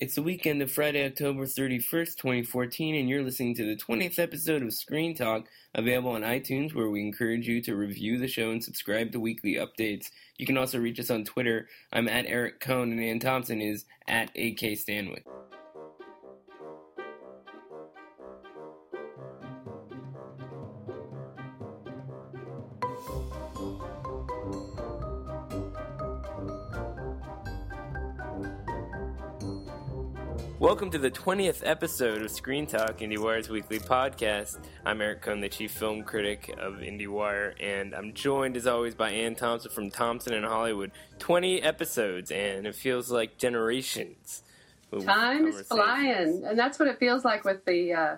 It's the weekend of Friday, October 31st, 2014, and you're listening to the 20th episode of Screen Talk, available on iTunes, where we encourage you to review the show and subscribe to weekly updates. You can also reach us on Twitter. I'm at Eric Kohn, and Anne Thompson is at AK Stanwyck. Welcome to the 20th episode of Screen Talk, IndieWire's weekly podcast. I'm Eric Kohn, the chief film critic of IndieWire, and I'm joined as always by Anne Thompson from Thompson in Hollywood. 20 episodes, and it feels like generations. Time is flying, and that's what it feels like with the, uh,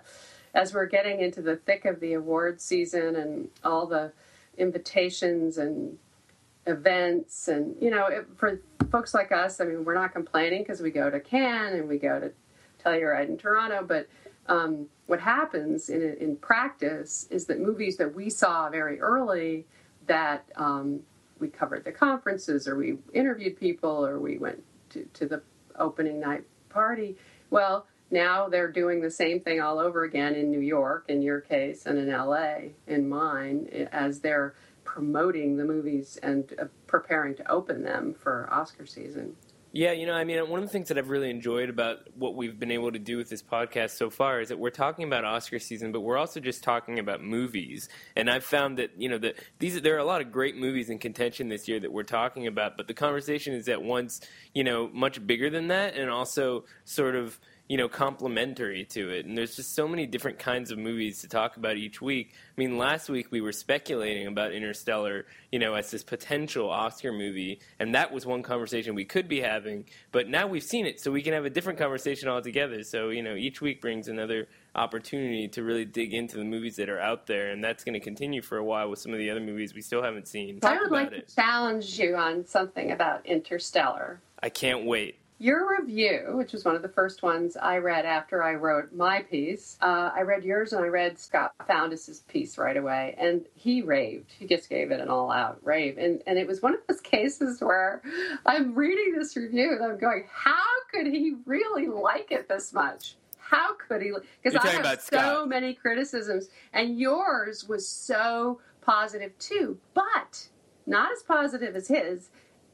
as we're getting into the thick of the award season and all the invitations and events and you know it, for folks like us i mean we're not complaining because we go to cannes and we go to telluride in toronto but um, what happens in, in practice is that movies that we saw very early that um, we covered the conferences or we interviewed people or we went to, to the opening night party well now they're doing the same thing all over again in new york in your case and in la in mine as they're promoting the movies and uh, preparing to open them for Oscar season. Yeah, you know, I mean, one of the things that I've really enjoyed about what we've been able to do with this podcast so far is that we're talking about Oscar season, but we're also just talking about movies. And I've found that you know that these there are a lot of great movies in contention this year that we're talking about, but the conversation is at once you know much bigger than that, and also sort of you know, complementary to it. And there's just so many different kinds of movies to talk about each week. I mean, last week we were speculating about Interstellar, you know, as this potential Oscar movie, and that was one conversation we could be having. But now we've seen it, so we can have a different conversation altogether. So, you know, each week brings another opportunity to really dig into the movies that are out there, and that's going to continue for a while with some of the other movies we still haven't seen. I would like it. to challenge you on something about Interstellar. I can't wait. Your review, which was one of the first ones I read after I wrote my piece, uh, I read yours and I read Scott Foundas' piece right away, and he raved. He just gave it an all-out rave, and and it was one of those cases where I'm reading this review and I'm going, how could he really like it this much? How could he? Because I have so many criticisms, and yours was so positive too, but not as positive as his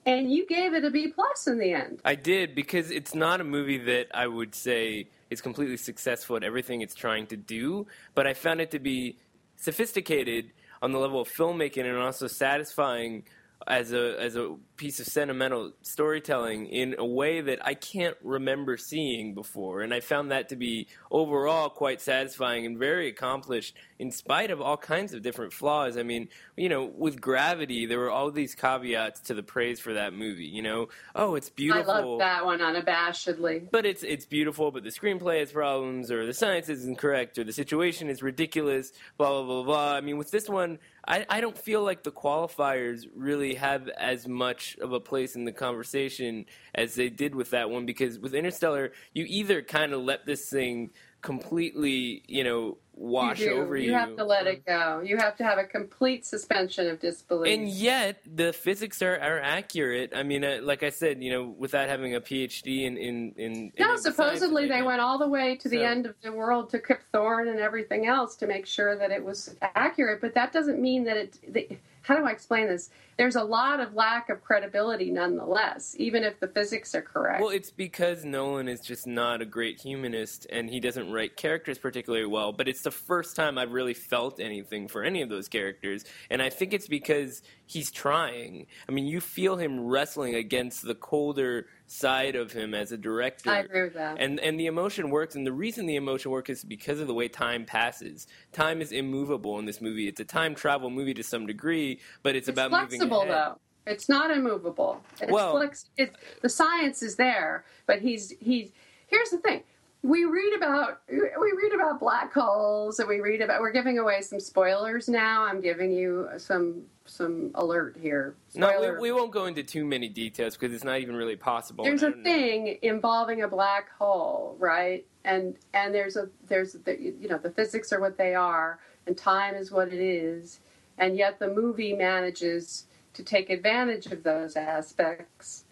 and you gave it a B plus in the end. I did because it's not a movie that I would say is completely successful at everything it's trying to do, but I found it to be sophisticated on the level of filmmaking and also satisfying as a as a piece of sentimental storytelling in a way that I can't remember seeing before. And I found that to be overall quite satisfying and very accomplished in spite of all kinds of different flaws. I mean, you know, with Gravity, there were all these caveats to the praise for that movie. You know, oh, it's beautiful. I love that one unabashedly. But it's it's beautiful, but the screenplay has problems, or the science is incorrect, or the situation is ridiculous. Blah blah blah blah. I mean, with this one, I, I don't feel like the qualifiers really have as much of a place in the conversation as they did with that one because with Interstellar, you either kind of let this thing completely, you know, wash you over you. You have to let it go. You have to have a complete suspension of disbelief. And yet, the physics are, are accurate. I mean, uh, like I said, you know, without having a PhD in in in. No, in supposedly they went all the way to the so. end of the world to Kip Thorne and everything else to make sure that it was accurate. But that doesn't mean that it. How do I explain this? there's a lot of lack of credibility nonetheless, even if the physics are correct. Well, it's because Nolan is just not a great humanist and he doesn't write characters particularly well, but it's the first time I've really felt anything for any of those characters. And I think it's because he's trying. I mean, you feel him wrestling against the colder side of him as a director. I agree with that. And and the emotion works, and the reason the emotion works is because of the way time passes. Time is immovable in this movie. It's a time travel movie to some degree, but it's, it's about flexible though. It's not immovable. It's well, flex, it's, the science is there, but he's he's here's the thing we read about we read about black holes and we read about we're giving away some spoilers now. I'm giving you some some alert here. Spoiler. no we, we, won't go into too many details because it's not even really possible. There's a thing know. involving a black hole right? And and there's a there's the, you know the physics are what they are and time is what it is. And yet the movie manages to take advantage of those aspects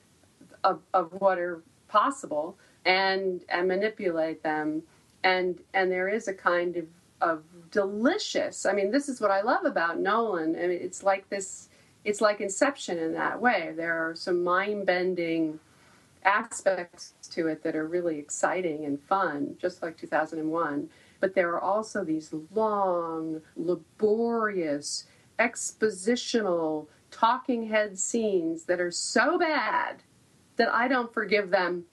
of, of what are possible and and manipulate them. And and there is a kind of of delicious i mean this is what i love about nolan. I mean it's like this it's like inception in that way. There are some mind-bending aspects to it that are really exciting and fun just like 2001 but there are also these long laborious expositional talking head scenes that are so bad that i don't forgive them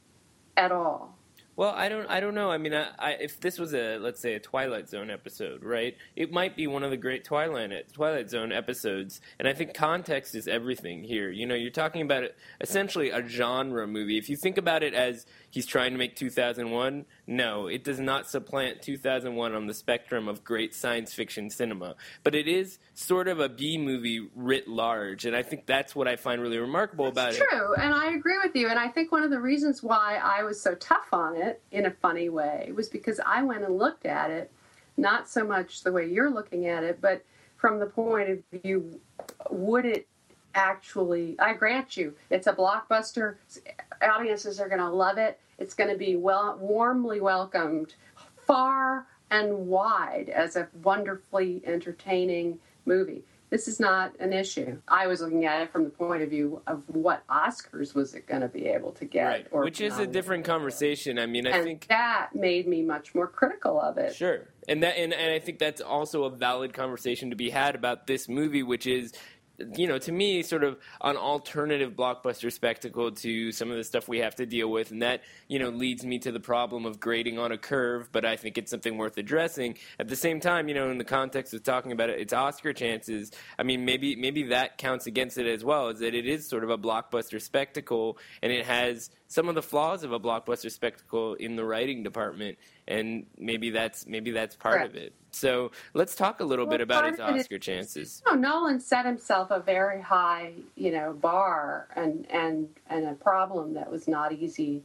at all. Well, I don't. I don't know. I mean, I, I, if this was a let's say a Twilight Zone episode, right? It might be one of the great Twilight Twilight Zone episodes, and I think context is everything here. You know, you're talking about essentially a genre movie. If you think about it as he's trying to make 2001. No, it does not supplant 2001 on the spectrum of great science fiction cinema, but it is sort of a B movie writ large, and I think that's what I find really remarkable that's about true, it. True, and I agree with you. And I think one of the reasons why I was so tough on it in a funny way was because I went and looked at it, not so much the way you're looking at it, but from the point of view, would it actually i grant you it's a blockbuster audiences are going to love it it's going to be well warmly welcomed far and wide as a wonderfully entertaining movie this is not an issue. I was looking at it from the point of view of what Oscars was it going to be able to get, right. which is a different conversation. I mean, I and think that made me much more critical of it. Sure, and that and, and I think that's also a valid conversation to be had about this movie, which is you know, to me, sort of an alternative blockbuster spectacle to some of the stuff we have to deal with, and that you know leads me to the problem of grading on a curve. But I think it's something worth addressing. At the same time, you know, in the context of talking about it, its Oscar chances. I mean, maybe maybe that counts against it as well. Is that it is sort of a blockbuster spectacle, and it has some of the flaws of a blockbuster spectacle in the writing department, and maybe that's maybe that's part right. of it. So let's talk a little well, bit about its Oscar is, chances. You know, Nolan set himself a very high, you know, bar and and and a problem that was not easy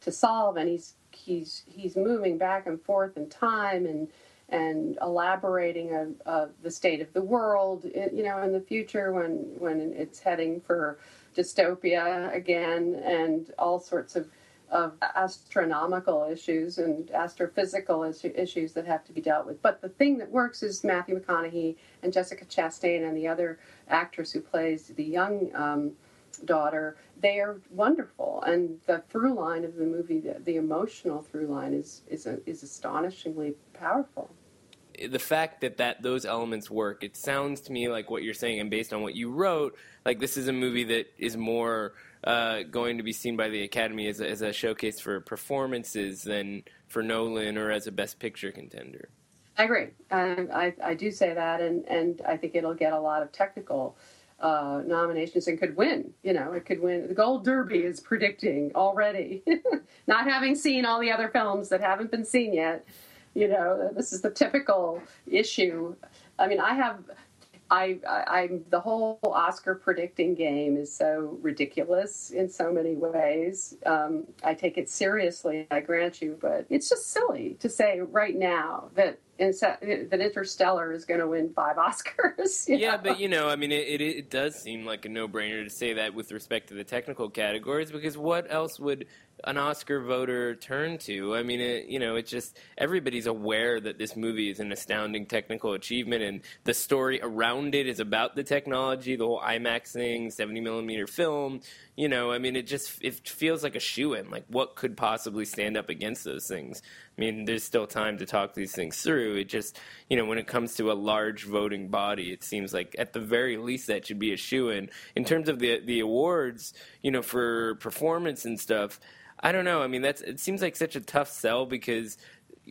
to solve, and he's he's he's moving back and forth in time and and elaborating a, a, the state of the world, you know, in the future when when it's heading for dystopia again and all sorts of, of astronomical issues and astrophysical issues that have to be dealt with. But the thing that works is Matthew McConaughey and Jessica Chastain and the other actress who plays the young um, daughter. They are wonderful, and the through line of the movie, the, the emotional through line, is is a, is astonishingly powerful the fact that that those elements work, it sounds to me like what you're saying, and based on what you wrote, like this is a movie that is more uh, going to be seen by the Academy as a, as a showcase for performances than for Nolan or as a Best Picture contender. I agree. I, I do say that, and, and I think it'll get a lot of technical uh, nominations and could win. You know, it could win. The Gold Derby is predicting already, not having seen all the other films that haven't been seen yet. You know, this is the typical issue. I mean, I have. I, I, am the whole Oscar predicting game is so ridiculous in so many ways. Um, I take it seriously, I grant you, but it's just silly to say right now that that Interstellar is going to win five Oscars. Yeah, know? but you know, I mean, it, it, it does seem like a no-brainer to say that with respect to the technical categories, because what else would an Oscar voter turn to? I mean, it, you know, it's just everybody's aware that this movie is an astounding technical achievement, and the story around it is about the technology, the whole IMAX thing, seventy millimeter film. You know, I mean, it just it feels like a shoe in. Like, what could possibly stand up against those things? I mean, there's still time to talk these things through. It just, you know, when it comes to a large voting body, it seems like at the very least that should be a shoe in. In terms of the the awards, you know, for performance and stuff, I don't know. I mean, that's it seems like such a tough sell because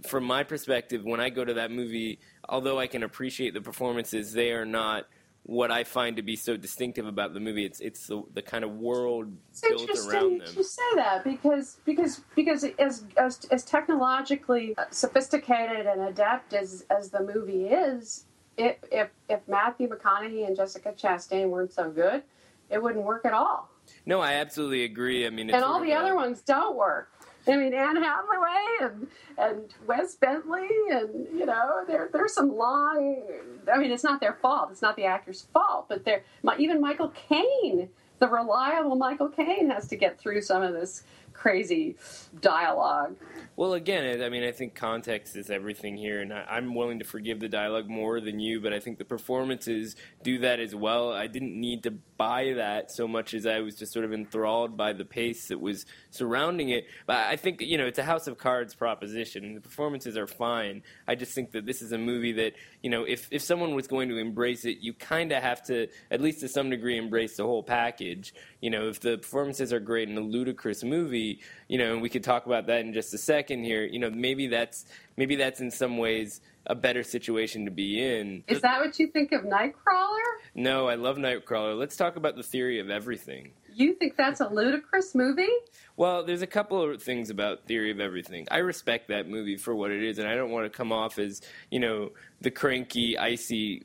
from my perspective, when I go to that movie, although I can appreciate the performances, they are not what I find to be so distinctive about the movie. It's it's the, the kind of world it's built around them. You say that because because because as as, as technologically sophisticated and adept as as the movie is, if if if Matthew McConaughey and Jessica Chastain weren't so good, it wouldn't work at all. No, I absolutely agree. I mean, and all the other ones don't work. I mean, Anne Hathaway and and Wes Bentley, and you know, there there's some long. I mean, it's not their fault. It's not the actor's fault, but they're even Michael Caine, the reliable Michael Caine, has to get through some of this crazy dialogue. Well, again, I mean, I think context is everything here, and I'm willing to forgive the dialogue more than you, but I think the performances do that as well. I didn't need to buy that so much as I was just sort of enthralled by the pace that was surrounding it. But I think, you know, it's a House of Cards proposition. The performances are fine. I just think that this is a movie that, you know, if, if someone was going to embrace it, you kind of have to, at least to some degree, embrace the whole package. You know, if the performances are great in a ludicrous movie, you know, and we could talk about that in just a second here, you know, maybe that's maybe that's in some ways a better situation to be in. Is that what you think of Nightcrawler? No, I love Nightcrawler. Let's talk about the theory of everything. You think that's a ludicrous movie? Well, there's a couple of things about Theory of Everything. I respect that movie for what it is, and I don't want to come off as, you know, the cranky, icy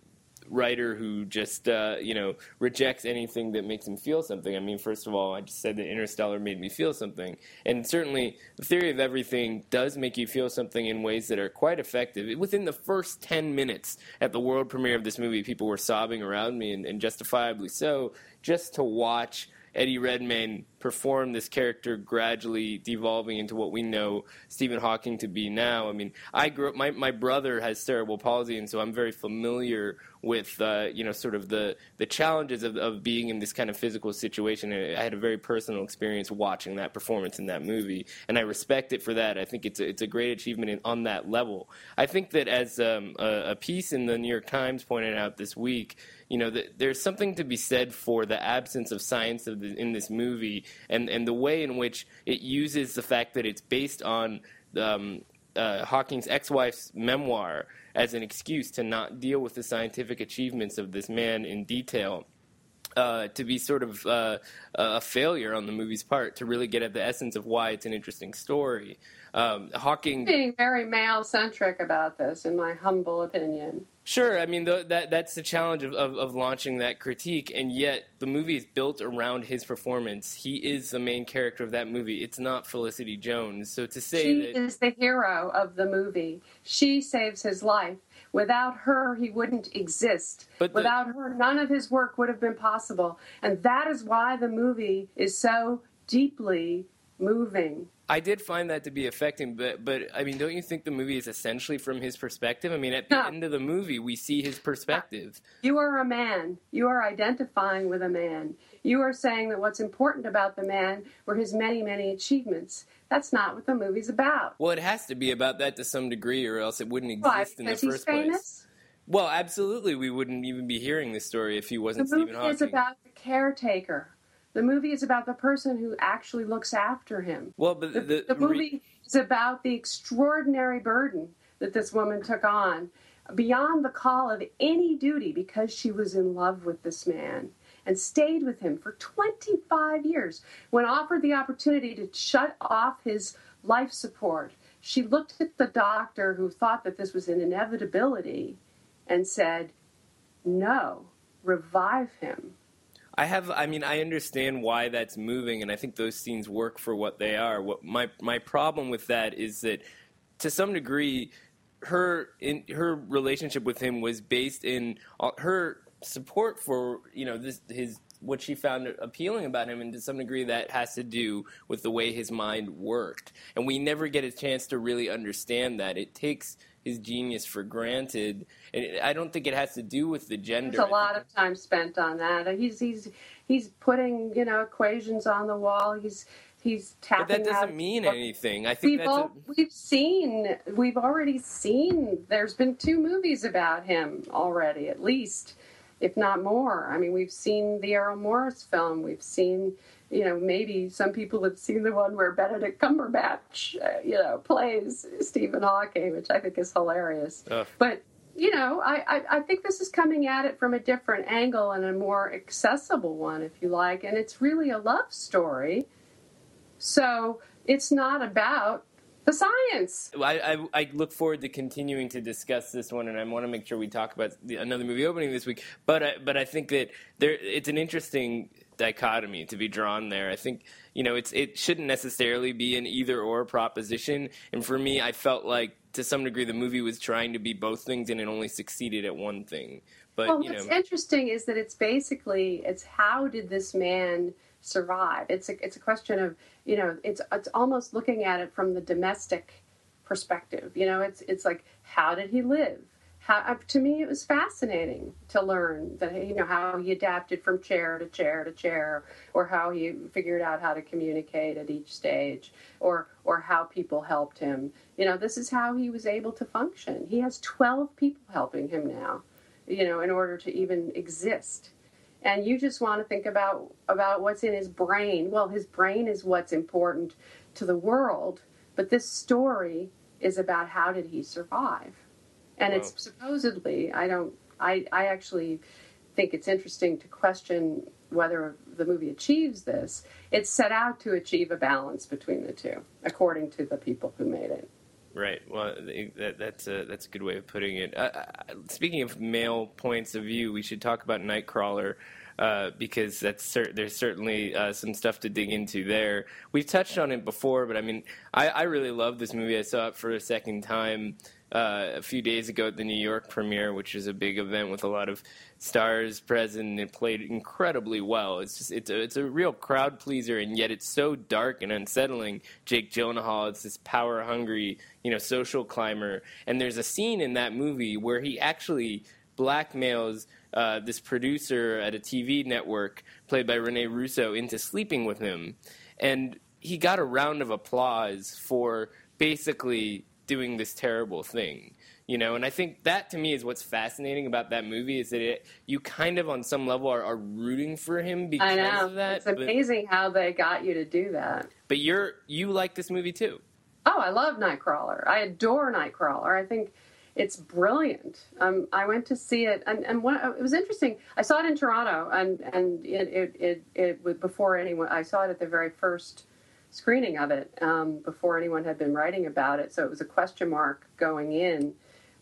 writer who just uh, you know rejects anything that makes him feel something. I mean, first of all, I just said that Interstellar made me feel something, and certainly the theory of everything does make you feel something in ways that are quite effective. Within the first ten minutes at the world premiere of this movie, people were sobbing around me, and, and justifiably so, just to watch Eddie Redmayne perform this character gradually devolving into what we know Stephen Hawking to be now. I mean, I grew up. My my brother has cerebral palsy, and so I'm very familiar with uh, you know sort of the the challenges of, of being in this kind of physical situation. I had a very personal experience watching that performance in that movie, and I respect it for that. I think it's a, it's a great achievement in, on that level. I think that as um, a, a piece in the New York Times pointed out this week you know, the, there's something to be said for the absence of science of the, in this movie and, and the way in which it uses the fact that it's based on um, uh, Hawking's ex wife's memoir as an excuse to not deal with the scientific achievements of this man in detail. Uh, to be sort of uh, a failure on the movie's part to really get at the essence of why it's an interesting story. Um, Hawking being very male centric about this, in my humble opinion. Sure, I mean the, that that's the challenge of, of, of, launching that critique, and yet the movie is built around his performance. He is the main character of that movie. It's not Felicity Jones. So to say she that is the hero of the movie, she saves his life. Without her, he wouldn't exist. But the, Without her, none of his work would have been possible, and that is why the movie is so deeply moving. I did find that to be affecting, but but I mean, don't you think the movie is essentially from his perspective? I mean, at the no. end of the movie, we see his perspective. You are a man. You are identifying with a man. You are saying that what's important about the man were his many, many achievements. That's not what the movie's about. Well, it has to be about that to some degree, or else it wouldn't exist Why? in the first place. Well, absolutely, we wouldn't even be hearing this story if he wasn't the Stephen Hawking. The movie is about the caretaker the movie is about the person who actually looks after him. Well, but the, the, the movie is about the extraordinary burden that this woman took on beyond the call of any duty because she was in love with this man and stayed with him for 25 years. When offered the opportunity to shut off his life support, she looked at the doctor who thought that this was an inevitability and said, No, revive him. I have. I mean, I understand why that's moving, and I think those scenes work for what they are. What my my problem with that is that, to some degree, her in her relationship with him was based in uh, her support for you know this his what she found appealing about him, and to some degree, that has to do with the way his mind worked. And we never get a chance to really understand that. It takes his genius for granted. And I don't think it has to do with the gender. There's a lot of time spent on that. He's he's he's putting you know equations on the wall. He's he's tapping. But that doesn't mean anything. I think we've, all, a... we've seen we've already seen. There's been two movies about him already, at least, if not more. I mean, we've seen the Errol Morris film. We've seen you know, maybe some people have seen the one where Benedict Cumberbatch, uh, you know, plays Stephen Hawking, which I think is hilarious. But you know, I, I, I, think this is coming at it from a different angle and a more accessible one, if you like. And it's really a love story. So it's not about the science. I, I, I, look forward to continuing to discuss this one, and I want to make sure we talk about the, another movie opening this week. But I, but I think that there it's an interesting dichotomy to be drawn there. I think you know it's it shouldn't necessarily be an either or proposition. And for me, I felt like to some degree the movie was trying to be both things, and it only succeeded at one thing. But well, you what's know, interesting is that it's basically it's how did this man survive? It's a it's a question of you know it's it's almost looking at it from the domestic perspective. You know, it's it's like how did he live? How, uh, to me, it was fascinating to learn that you know how he adapted from chair to chair to chair, or how he figured out how to communicate at each stage, or or how people helped him. You know, this is how he was able to function. He has twelve people helping him now, you know, in order to even exist. And you just want to think about about what's in his brain. Well, his brain is what's important to the world, but this story is about how did he survive and wow. it's supposedly I don't I I actually think it's interesting to question whether the movie achieves this. It's set out to achieve a balance between the two, according to the people who made it. Right. Well, that, that's a that's a good way of putting it. Uh, speaking of male points of view, we should talk about Nightcrawler. Uh, because that's cer- there's certainly uh, some stuff to dig into there. We've touched on it before, but I mean, I, I really love this movie. I saw it for a second time uh, a few days ago at the New York premiere, which is a big event with a lot of stars present. It played incredibly well. It's just it's a, it's a real crowd pleaser, and yet it's so dark and unsettling. Jake Gyllenhaal, it's this power hungry, you know, social climber, and there's a scene in that movie where he actually blackmails uh, this producer at a TV network, played by Rene Russo, into sleeping with him, and he got a round of applause for basically doing this terrible thing you know and i think that to me is what's fascinating about that movie is that it you kind of on some level are, are rooting for him because I know. of that it's amazing but, how they got you to do that but you're you like this movie too oh i love nightcrawler i adore nightcrawler i think it's brilliant. Um, I went to see it, and, and one, it was interesting. I saw it in Toronto, and and it it, it, it before anyone. I saw it at the very first screening of it um, before anyone had been writing about it, so it was a question mark going in.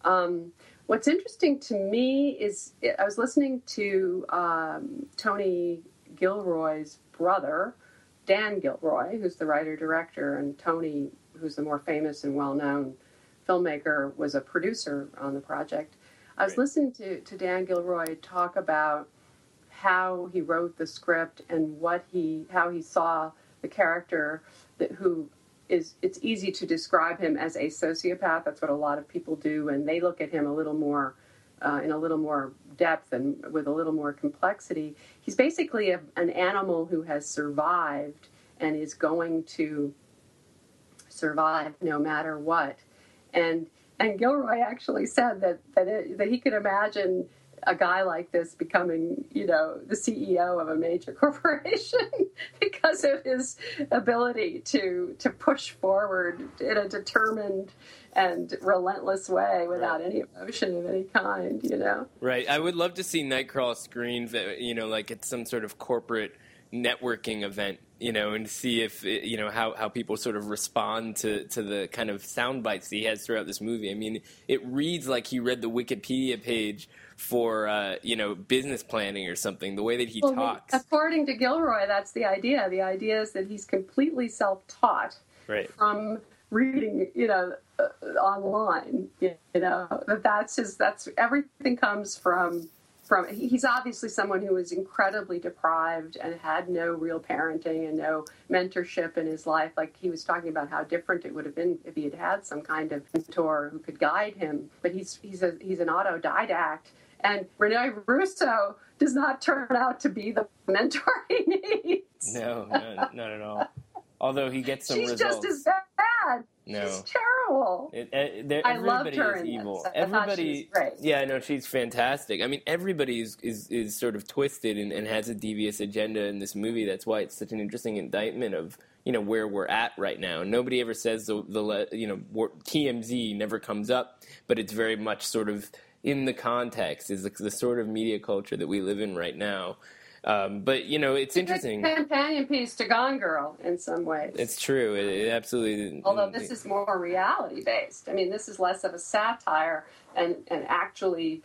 Um, what's interesting to me is I was listening to um, Tony Gilroy's brother, Dan Gilroy, who's the writer director, and Tony, who's the more famous and well known filmmaker, was a producer on the project. I was listening to, to Dan Gilroy talk about how he wrote the script and what he how he saw the character that, who is it's easy to describe him as a sociopath. That's what a lot of people do, and they look at him a little more uh, in a little more depth and with a little more complexity. He's basically a, an animal who has survived and is going to survive no matter what. And and Gilroy actually said that that, it, that he could imagine a guy like this becoming, you know, the CEO of a major corporation because of his ability to to push forward in a determined and relentless way without right. any emotion of any kind, you know. Right. I would love to see Nightcrawler screen, uh, you know, like it's some sort of corporate networking event you know, and see if uh, you know how, how people sort of respond to, to the kind of sound bites he has throughout this movie. I mean, it reads like he read the Wikipedia page for uh, you know business planning or something. The way that he well, talks. According to Gilroy, that's the idea. The idea is that he's completely self-taught right. from reading, you know, uh, online. You know, that that's his. That's everything comes from from he's obviously someone who was incredibly deprived and had no real parenting and no mentorship in his life like he was talking about how different it would have been if he had had some kind of mentor who could guide him but he's he's a he's an autodidact and Rene Russo does not turn out to be the mentor he needs no not, not at all although he gets some She's results just as bad no. She's terrible. It, uh, it, I loved her. Is evil. Everybody, great. yeah, I know she's fantastic. I mean, everybody is, is, is sort of twisted and, and has a devious agenda in this movie. That's why it's such an interesting indictment of you know where we're at right now. Nobody ever says the, the you know TMZ never comes up, but it's very much sort of in the context is the, the sort of media culture that we live in right now. Um, but you know, it's, it's interesting. A companion piece to Gone Girl in some ways. It's true. It, it absolutely. Although this is more reality based. I mean, this is less of a satire and and actually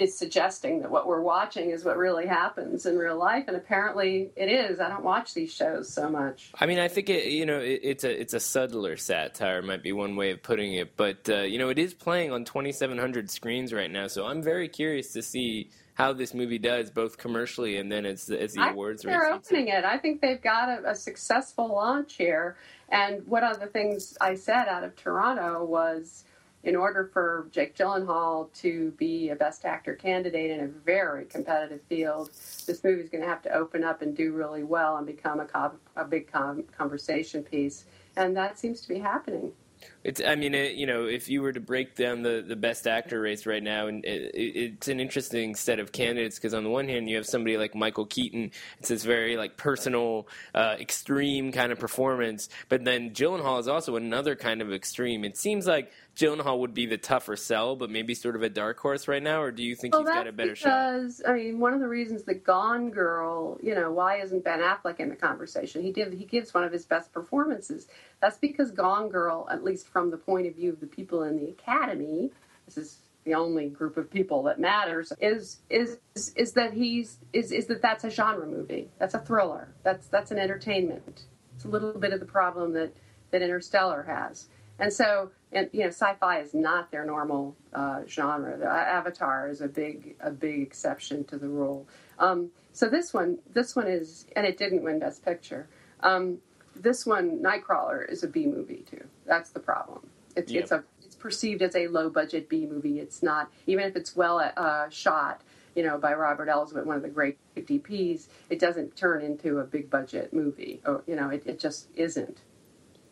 is suggesting that what we're watching is what really happens in real life, and apparently it is. I don't watch these shows so much. I mean, I think it, you know it, it's a it's a subtler satire, might be one way of putting it, but uh, you know it is playing on 2,700 screens right now, so I'm very curious to see how this movie does, both commercially and then as, as the I awards. They're opening it. I think they've got a, a successful launch here. And one of the things I said out of Toronto was in order for Jake Gyllenhaal to be a Best Actor candidate in a very competitive field, this movie is going to have to open up and do really well and become a, co- a big com- conversation piece. And that seems to be happening. It's. I mean, it, you know, if you were to break down the, the best actor race right now, and it, it's an interesting set of candidates because on the one hand you have somebody like Michael Keaton. It's this very like personal, uh, extreme kind of performance, but then Gyllenhaal is also another kind of extreme. It seems like Gyllenhaal would be the tougher sell, but maybe sort of a dark horse right now, or do you think well, he's got a better because, shot? Because I mean, one of the reasons the Gone Girl, you know, why isn't Ben Affleck in the conversation? He did. He gives one of his best performances. That's because Gone Girl, at least from the point of view of the people in the Academy, this is the only group of people that matters is is is that he's is is that that's a genre movie. That's a thriller. That's that's an entertainment. It's a little bit of the problem that that Interstellar has. And so, and you know, sci-fi is not their normal uh, genre. The Avatar is a big a big exception to the rule. Um, so this one, this one is, and it didn't win Best Picture. Um, this one, Nightcrawler, is a B movie too. That's the problem. It's, yep. it's a it's perceived as a low budget B movie. It's not even if it's well uh, shot. You know, by Robert Elswit, one of the great DPs, it doesn't turn into a big budget movie. Or you know, it, it just isn't.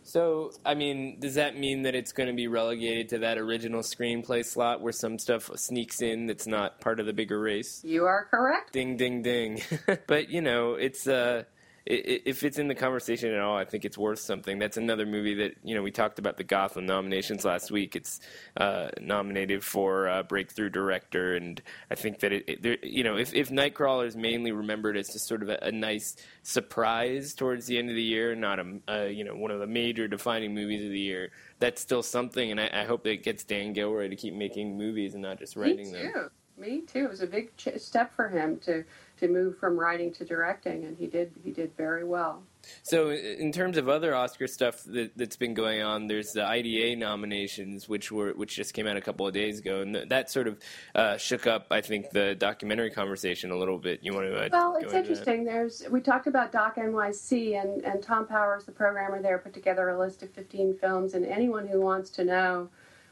So, I mean, does that mean that it's going to be relegated to that original screenplay slot where some stuff sneaks in that's not part of the bigger race? You are correct. Ding, ding, ding. but, you know, it's. Uh, if it's in the conversation at all, I think it's worth something. That's another movie that you know we talked about the Gotham nominations last week. It's uh, nominated for uh, breakthrough director, and I think that it, it you know if, if Nightcrawler is mainly remembered as just sort of a, a, nice surprise towards the end of the year, not a, a, you know one of the major defining movies of the year, that's still something. And I, I hope that it gets Dan Gilroy to keep making movies and not just writing Me too. them. Me too. It was a big ch- step for him to to move from writing to directing, and he did he did very well. So, in terms of other Oscar stuff that, has been going on, there's the IDA nominations, which were which just came out a couple of days ago, and that sort of uh, shook up, I think, the documentary conversation a little bit. You want to? Uh, well, it's interesting. That? There's we talked about Doc NYC, and and Thom Powers, the programmer there, put together a list of 15 films, and anyone who wants to know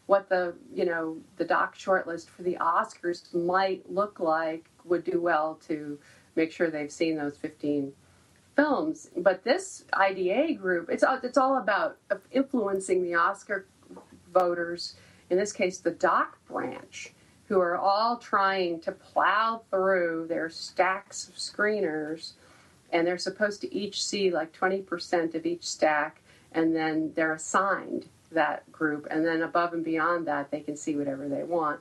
what the you know the doc shortlist for the Oscars might look like would do well to make sure they've seen those 15 films. But this IDA group, it's it's all about influencing the Oscar voters. In this case, the doc branch, who are all trying to plow through their stacks of screeners, and they're supposed to each see like 20% of each stack, and then they're assigned that group, and then above and beyond that, they can see whatever they want,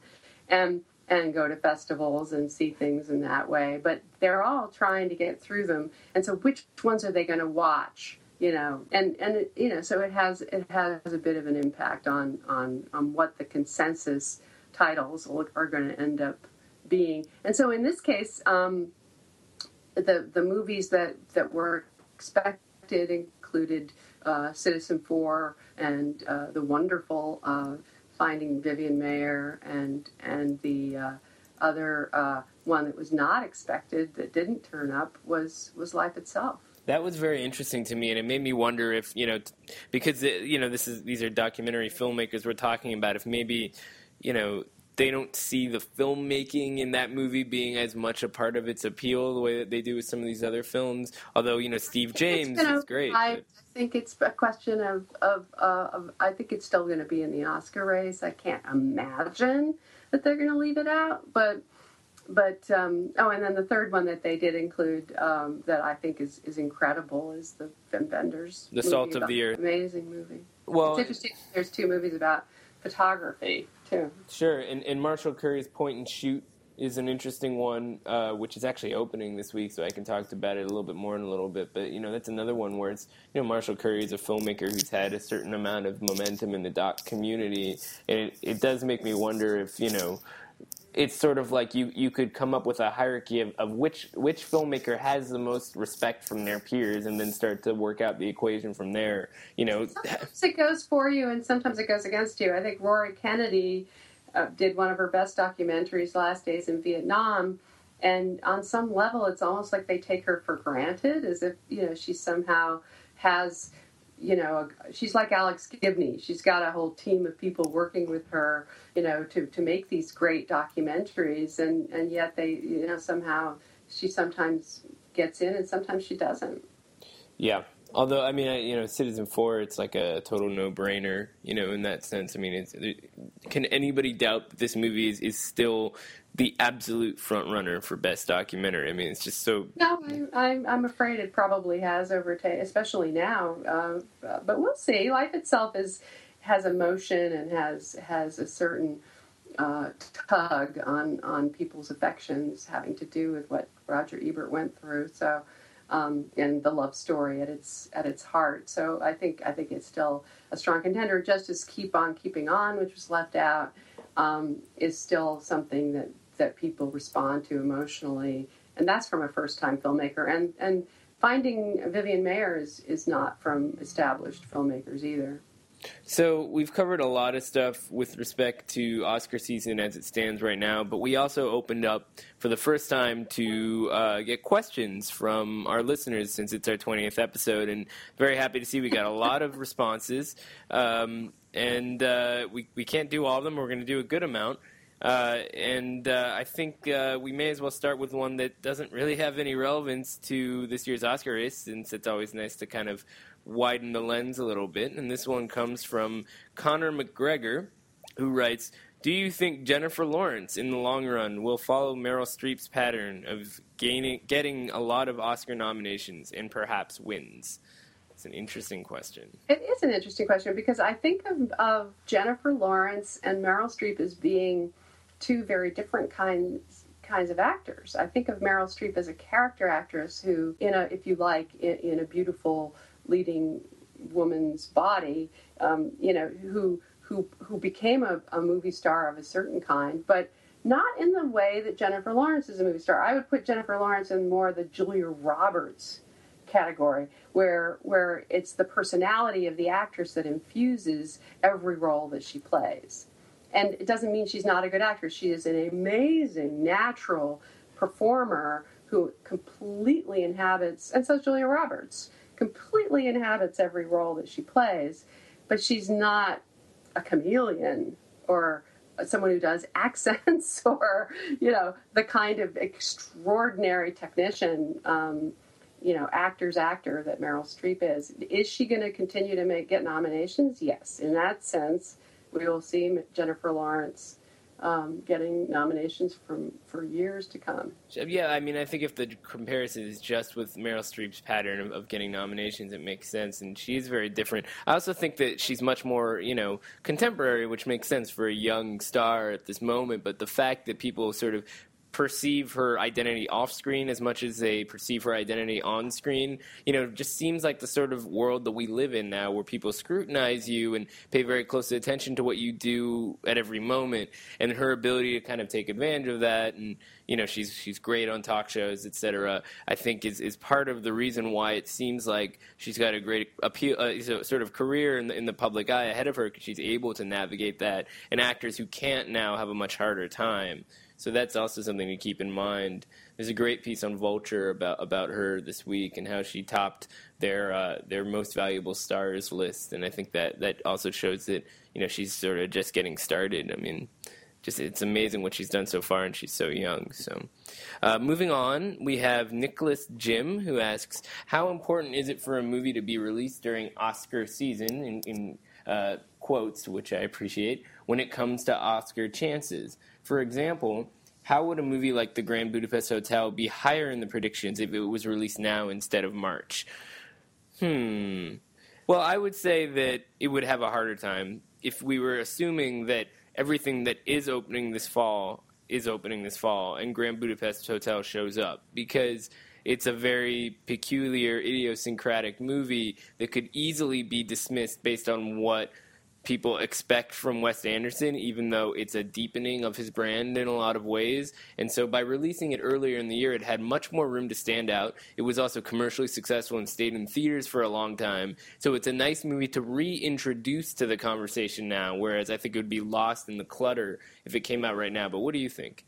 and and go to festivals and see things in that way. But they're all trying to get through them, and so which ones are they going to watch? You know, and and you know, so it has it has a bit of an impact on on on what the consensus titles are going to end up being. And so in this case, um, the the movies that that were expected included uh, Four and uh, the wonderful uh, Finding Vivian Maier and and the uh, other uh, one that was not expected that didn't turn up was was Life itself. That was very interesting to me, and it made me wonder if you know, because you know, this is these are documentary filmmakers we're talking about. If maybe you know they don't see the filmmaking in that movie being as much a part of its appeal the way that they do with some of these other films. Although you know Steve James is great. I think it's a question of of, uh, of I think it's still going to be in the Oscar race. I can't imagine that they're going to leave it out, but but um, oh, and then the third one that they did include um, that I think is is incredible is the Wim Wenders. The Salt of the Earth. Amazing movie. Well, it's interesting. There's two movies about photography too. Sure, and, and Marshall Curry's Point and Shoot is an interesting one, uh, which is actually opening this week, so I can talk about it a little bit more in a little bit. But you know, that's another one where it's you know Marshall Curry is a filmmaker who's had a certain amount of momentum in the doc community, and it, it does make me wonder if you know. It's sort of like you, you could come up with a hierarchy of, of which which filmmaker has the most respect from their peers, and then start to work out the equation from there. You know, sometimes it goes for you, and sometimes it goes against you. I think Rory Kennedy uh, did one of her best documentaries, Last Days in Vietnam. And on some level, it's almost like they take her for granted, as if you know she somehow has, you know, she's like Alex Gibney. She's got a whole team of people working with her, you know, to, to make these great documentaries, and and yet they, you know, somehow she sometimes gets in and sometimes she doesn't. Yeah, Although I mean, I, you know, Citizenfour, it's like a total no-brainer. You know, in that sense. I mean, it's, can anybody doubt that this movie is, is still the absolute front runner for best documentary? I mean, it's just so. No, I'm I'm, I'm afraid it probably has overtaken, especially now. Uh, but we'll see. Life itself is has emotion and has has a certain. Uh, tug on on people's affections having to do with what Roger Ebert went through. So um, and the love story at its at its heart. So I think I think it's still a strong contender. Just as Keep On Keeping On, which was left out, um, is still something that that people respond to emotionally, and that's from a first time filmmaker. And and finding Vivian Maier is, is not from established filmmakers either. So we've covered a lot of stuff with respect to Oscar season as it stands right now, but we also opened up for the first time to uh, get questions from our listeners since it's our 20th episode, and very happy to see we got a lot of responses. Um, and uh, we we can't do all of them. We're going to do a good amount. Uh, and uh, I think uh, we may as well start with one that doesn't really have any relevance to this year's Oscar race, since it's always nice to kind of widen the lens a little bit. And this one comes from Connor McGregor, who writes Do you think Jennifer Lawrence, in the long run, will follow Meryl Streep's pattern of gaining, getting a lot of Oscar nominations and perhaps wins? It's an interesting question. It is an interesting question because I think of, of Jennifer Lawrence and Meryl Streep as being two very different kinds kinds of actors. I think of Meryl Streep as a character actress who, in a, if you like, in, in a beautiful leading woman's body, um, you know, who who who became a, a movie star of a certain kind, but not in the way that Jennifer Lawrence is a movie star. I would put Jennifer Lawrence in more the Julia Roberts category, where where it's the personality of the actress that infuses every role that she plays. And it doesn't mean she's not a good actress. She is an amazing natural performer who completely inhabits, and so Julia Roberts completely inhabits every role that she plays, but she's not a chameleon or someone who does accents or you know the kind of extraordinary technician um, you know actor's actor that Meryl Streep is. Is she going to continue to make get nominations? Yes, in that sense, we will see Jennifer Lawrence um, getting nominations from for years to come. Yeah, I mean, I think if the comparison is just with Meryl Streep's pattern of, of, getting nominations, it makes sense, and she's very different. I also think that she's much more, you know, contemporary, which makes sense for a young star at this moment. But the fact that people sort of perceive her identity off screen as much as they perceive her identity on screen. You know, just seems like the sort of world that we live in now where people scrutinize you and pay very close attention to what you do at every moment. And her ability to kind of take advantage of that and you know she's she's great on talk shows, etc. I think is is part of the reason why it seems like she's got a great appeal, uh, sort of career in the, in the public eye ahead of her because she's able to navigate that. And actors who can't now have a much harder time. So that's also something to keep in mind. There's a great piece on Vulture about about her this week and how she topped their uh, their most valuable stars list, and I think that that also shows that you know she's sort of just getting started. I mean, just it's amazing what she's done so far, and she's so young. So, uh, moving on, we have Nicholas Jim who asks, "How important is it for a movie to be released during Oscar season?" In, in uh, quotes, which I appreciate, when it comes to Oscar chances. For example, how would a movie like The Grand Budapest Hotel be higher in the predictions if it was released now instead of March? Hmm. Well, I would say that it would have a harder time if we were assuming that everything that is opening this fall is opening this fall, and Grand Budapest Hotel shows up because it's a very peculiar, idiosyncratic movie that could easily be dismissed based on what people expect from Wes Anderson, even though it's a deepening of his brand in a lot of ways. And so by releasing it earlier in the year, it had much more room to stand out. It was also commercially successful and stayed in theaters for a long time. So it's a nice movie to reintroduce to the conversation now, whereas I think it would be lost in the clutter if it came out right now. But what do you think?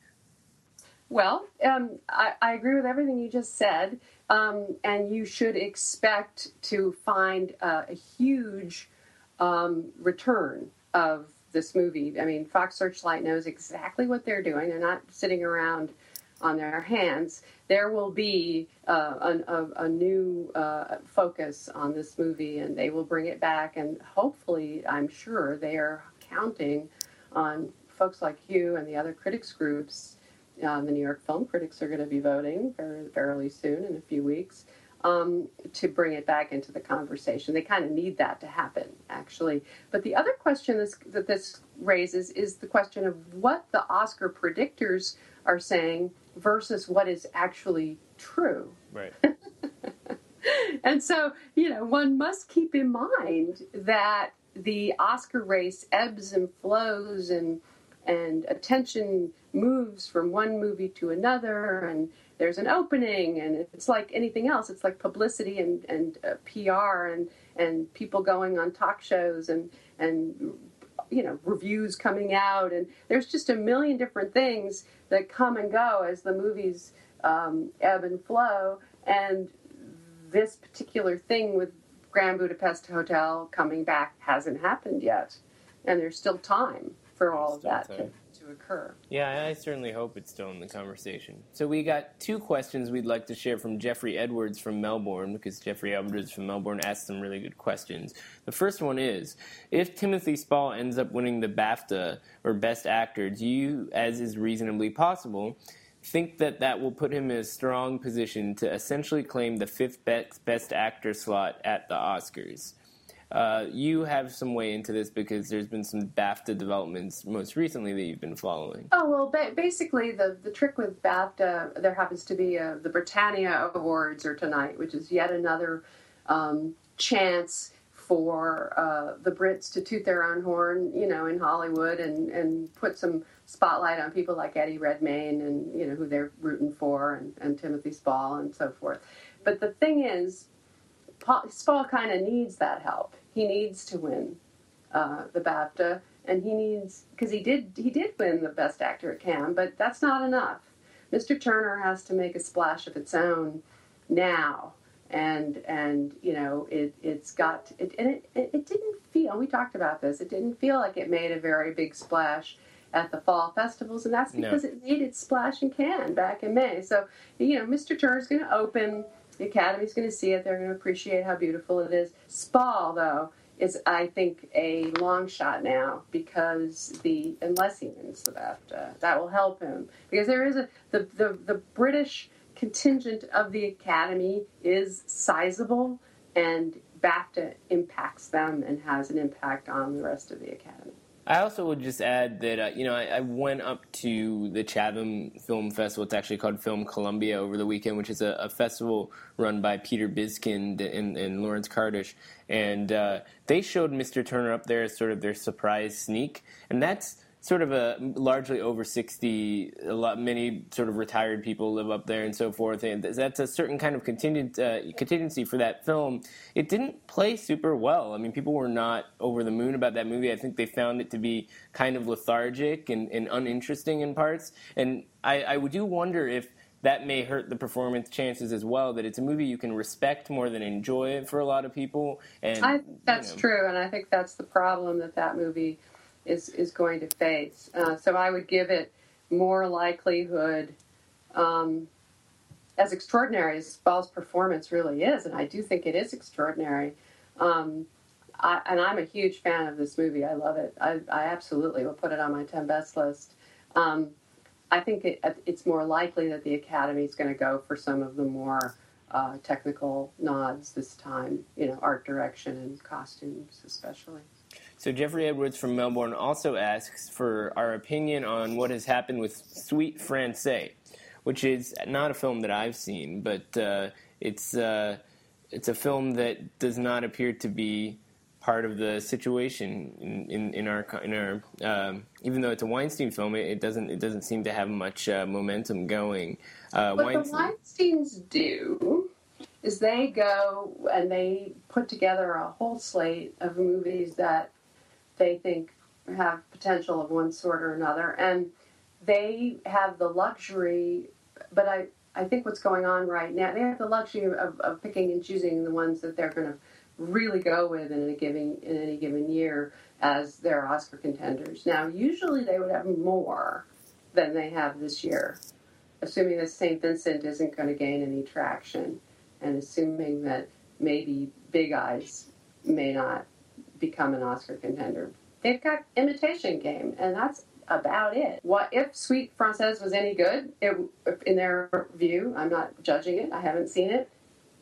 Well, um, I, I, agree with everything you just said. Um, and you should expect to find uh, a huge um, return of this movie. I mean, Fox Searchlight knows exactly what they're doing. They're not sitting around on their hands. There will be uh, a, a, new uh, focus on this movie, and they will bring it back. And hopefully, I'm sure they are counting on folks like you and the other critics groups. Uh, the New York Film Critics are going to be voting fairly soon in a few weeks um, to bring it back into the conversation. They kind of need that to happen, actually. But the other question this, that this raises is the question of what the Oscar predictors are saying versus what is actually true. Right. and so, you know, one must keep in mind that the Oscar race ebbs and flows and and attention moves from one movie to another and there's an opening and it's like anything else it's like publicity and, and uh, pr and, and people going on talk shows and, and you know reviews coming out. And there's just a million different things that come and go as the movies um, ebb and flow. And this particular thing with grand budapest hotel coming back hasn't happened yet. And there's still time for all of that to, occur. Yeah, I certainly hope it's still in the conversation. So we got two questions we'd like to share from Jeffrey Edwards from Melbourne, because Jeffrey Edwards from Melbourne asked some really good questions. The first one is If Timothy Spall ends up winning the BAFTA or Best Actor, do you, as is reasonably possible, think that that will put him in a strong position to essentially claim the fifth best, best actor slot at the Oscars? Uh, you have some way into this because there's been some BAFTA developments most recently that you've been following. Oh well, ba- basically the the trick with BAFTA, there happens to be a, the Britannia Awards are tonight, which is yet another um, chance for uh, the Brits to toot their own horn, you know, in Hollywood and and put some spotlight on people like Eddie Redmayne and you know who they're rooting for and, and Timothy Spall and so forth. But the thing is, Spall kind of needs that help. He needs to win uh, the BAFTA, and he needs because he did he did win the Best Actor at Cannes, but that's not enough. Mr. Turner has to make a splash of its own now, and and you know it it's got it and it, it, it didn't feel. We talked about this. It didn't feel like it made a very big splash at the fall festivals, and that's because no. it made its splash in Cannes back in May. So you know, Mr. Turner's going to open the Academy's going to see it. They're going to appreciate how beautiful it is. Spall, though, is I think a long shot now because the unless he wins the BAFTA, uh, that will help him because there is a the the, the British contingent of the Academy is sizable and BAFTA impacts them and has an impact on the rest of the Academy. I also would just add that uh, you know I, I, went up to the Chatham Film Festival. It's actually called Film Columbia over the weekend, which is a, a festival run by Peter Biskind and, and Laurence Kardish, and uh, they showed Mr. Turner up there as sort of their surprise sneak, and that's sort of a largely over 60 a lot many sort of retired people live up there and so forth and that's a certain kind of contingent uh, contingency for that film it didn't play super well i mean people were not over the moon about that movie i think they found it to be kind of lethargic and, and uninteresting in parts and I, I do wonder if that may hurt the performance chances as well. That it's a movie you can respect more than enjoy for a lot of people. And I, that's you know, true, and I think that's the problem that that movie is is going to face. Uh, so I would give it more likelihood. Um, as extraordinary as Spall's performance really is, and I do think it is extraordinary. Um, I, and I'm a huge fan of this movie. I love it. I, I absolutely will put it on my 10 best list. Um, I think it, it's more likely that the Academy is going to go for some of the more uh, technical nods this time, you know, art direction and costumes especially. So Jeffrey Edwards from Melbourne also asks for our opinion on what has happened with Suite Française, which is not a film that I've seen, but uh, it's uh, it's a film that does not appear to be part of the situation in, in, in our in our um, even though it's a Weinstein film, it, it, doesn't it doesn't seem to have much uh, momentum going. Uh, what Weinstein, the Weinstein's do is they go and they put together a whole slate of movies that they think have potential of one sort or another, and they have the luxury. But I I think what's going on right now, they have the luxury of, of picking and choosing the ones that they're going to really go with in a given in any given year as their Oscar contenders. Now, usually they would have more than they have this year, assuming that St. Vincent isn't going to gain any traction, and assuming that maybe Big Eyes may not become an Oscar contender. They've got Imitation Game, and that's about it. What if Suite Française was any good? It, in their view, I'm not judging it. I haven't seen it.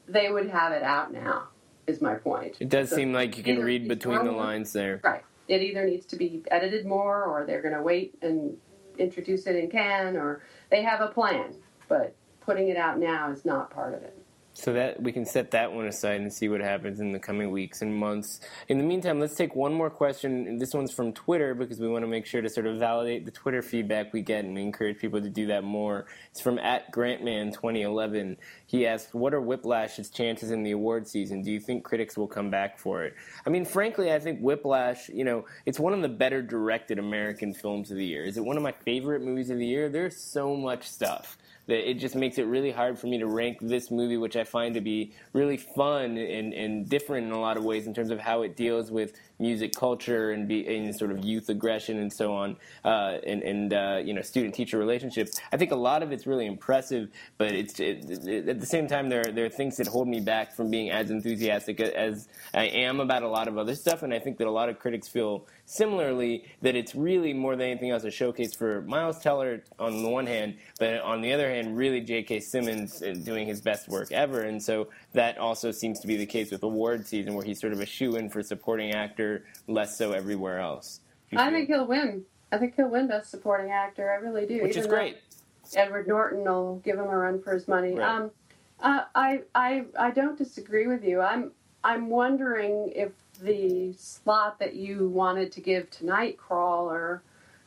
They would have it out now is my point. It does so seem like you can read between the lines there. Right. It either needs to be edited more or they're going to wait and introduce it in Cannes or they have a plan, but putting it out now is not part of it. So that we can set that one aside and see what happens in the coming weeks and months. In the meantime, let's take one more question. This one's from Twitter because we want to make sure to sort of validate the Twitter feedback we get and we encourage people to do that more. It's from at Grantman 2011. He asks, "What are Whiplash's chances in the award season? Do you think critics will come back for it?" I mean, frankly, I think Whiplash. You know, it's one of the better directed American films of the year. Is it one of my favorite movies of the year? There's so much stuff that it just makes it really hard for me to rank this movie, which I find to be really fun and, and different in a lot of ways in terms of how it deals with music culture and, be, and sort of youth aggression and so on, uh, and, and uh, you know student teacher relationships. I think a lot of it's really impressive, but it's it, it, at the same time there there are things that hold me back from being as enthusiastic as I am about a lot of other stuff, and I think that a lot of critics feel similarly that it's really more than anything else a showcase for Miles Teller on the one hand, but on the other hand, really J.K. Simmons uh, doing his best work ever, and so that also seems to be the case with award season, where he's sort of a shoe in for supporting actor, less so everywhere else. I think he'll win. I think he'll win Best Supporting Actor. I really do. Which is great. Edward Norton will give him a run for his money. Right. Um, uh, I, I, I don't disagree with you. I'm, I'm wondering if the slot that you wanted to give to Nightcrawler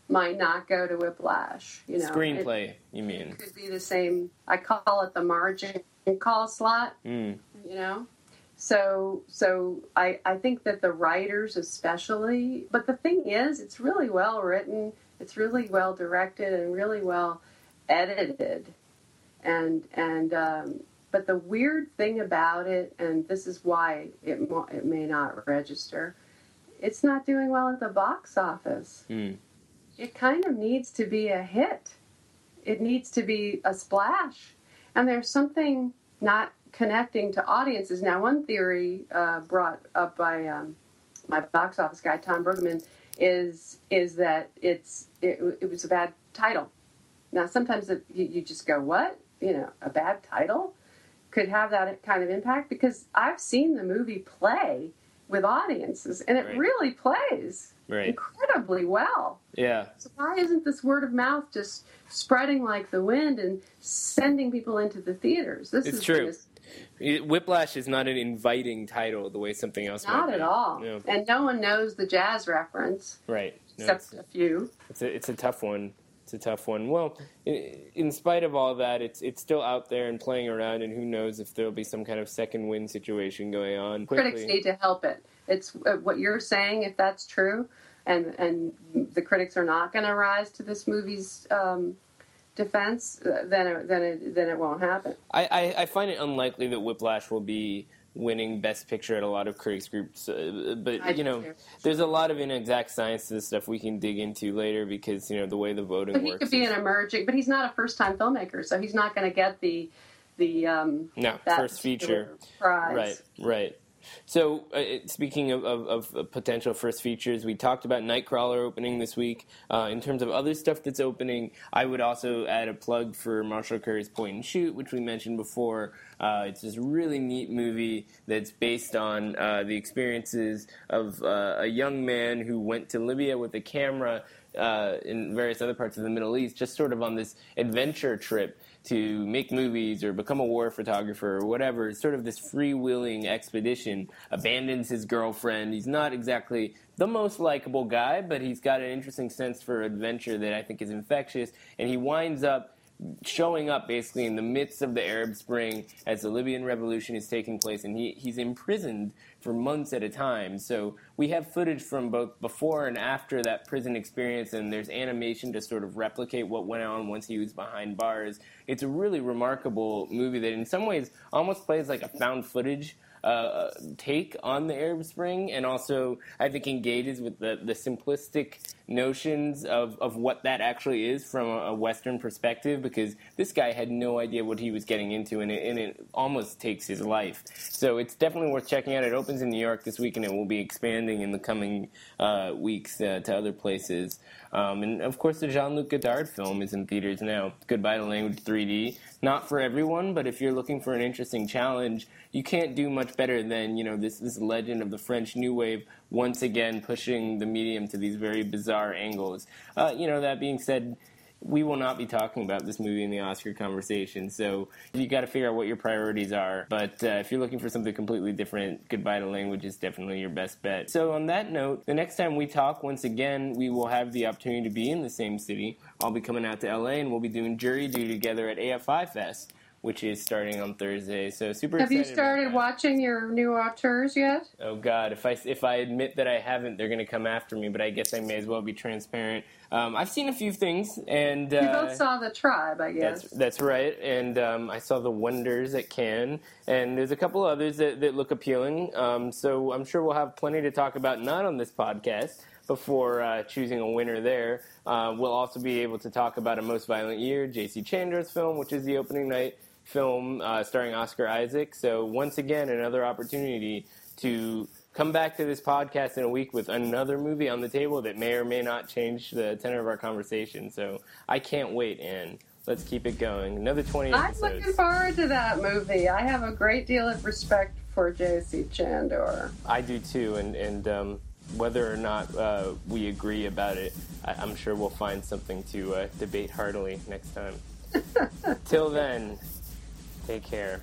might not go to Whiplash. You know, screenplay. It, you mean? Could be the same. I call it the margin call slot. Mm. You know, so so I I think that the writers especially, but the thing is, it's really well written. It's really well directed and really well edited, and and um, but the weird thing about it, and this is why it it may not register, it's not doing well at the box office. Mm. It kind of needs to be a hit. It needs to be a splash, and there's something not connecting to audiences. Now, one theory uh, brought up by um, my box office guy Tom Brueggemann is is that it's it, it was a bad title. Now, sometimes it, you, you just go, "What? You know, a bad title?" could have that kind of impact because I've seen the movie play with audiences and it right. really plays right. incredibly well. Yeah. So why isn't this word of mouth just spreading like the wind and sending people into the theaters? This it's is true. Whiplash is not an inviting title the way something else. Not at all. No. And no one knows the jazz reference. Right. No, except a few. It's a it's a tough one it's a tough one. Well, in spite of all that, it's it's still out there and playing around, and who knows if there'll be some kind of second win situation going on. Quickly. Critics need to help it. It's uh, what you're saying. If that's true, and and the critics are not going to rise to this movie's um, defense, then it, then it then it won't happen. I, I, I find it unlikely that Whiplash will be winning Best Picture at a lot of critics groups. Uh, but you know, there's a lot of inexact science to this stuff we can dig into later because you know the way the voting but he works. He could be an emerging, but he's not a first time filmmaker, so he's not going to get the the um, no first feature prize. Right, right. So, uh, speaking of, of, of, potential first features, we talked about Nightcrawler opening this week. Uh, in terms of other stuff that's opening, I would also add a plug for Marshall Curry's Point and Shoot, which we mentioned before. Uh, it's this really neat movie that's based on uh, the experiences of uh, a young man who went to Libya with a camera uh, in various other parts of the Middle East, just sort of on this adventure trip to make movies or become a war photographer or whatever. It's sort of this freewheeling expedition. Abandons his girlfriend. He's not exactly the most likable guy, but he's got an interesting sense for adventure that I think is infectious. And he winds up showing up basically in the midst of the Arab Spring as the Libyan revolution is taking place, and he, he's imprisoned for months at a time. So we have footage from both before and after that prison experience, and there's animation to sort of replicate what went on once he was behind bars. It's a really remarkable movie that, in some ways, almost plays like a found footage uh, take on the Arab Spring, and also I think engages with the, the simplistic notions of, of what that actually is from a, Western perspective, because this guy had no idea what he was getting into, and it, and it almost takes his life. So it's definitely worth checking out. It opens in New York this week, and it will be expanding in the coming uh, weeks uh, to other places. Um, and of course, the Jean Luc Godard film is in theaters now. Goodbye to Language 3D. Not for everyone, but if you're looking for an interesting challenge, you can't do much better than you know this this legend of the French New Wave once again pushing the medium to these very bizarre angles. Uh, you know that being said, we will not be talking about this movie in the Oscar conversation. So you got to figure out what your priorities are. But uh, if you're looking for something completely different, Goodbye to Language is definitely your best bet. So on that note, the next time we talk, once again, we will have the opportunity to be in the same city. I'll be coming out to LA and we'll be doing jury duty together at AFI Fest which is starting on Thursday. So super. Have you started watching your new auteurs yet? Oh God, if I if I admit that I haven't, they're going to come after me. But I guess I may as well be transparent. Um, I've seen a few things, and uh, you both saw the tribe, I guess. That's, that's right, and um, I saw the Wonders at Cannes, and there's a couple others that, that look appealing. Um, so I'm sure we'll have plenty to talk about, not on this podcast, before uh, choosing a winner there. Uh, we'll also be able to talk about a Most Violent Year, J.C. Chandor's film, which is the opening night film uh, starring Oscar Isaac. So once again, another opportunity to come back to this podcast in a week with another movie on the table that may or may not change the tenor of our conversation. So I can't wait, and let's keep it going. Another 20 episodes. I'm looking forward to that movie. I have a great deal of respect for J.C. Chandor. I do too, and, and um, whether or not uh, we agree about it, I, am sure we'll find something to uh, debate heartily next time. Till then, Take care.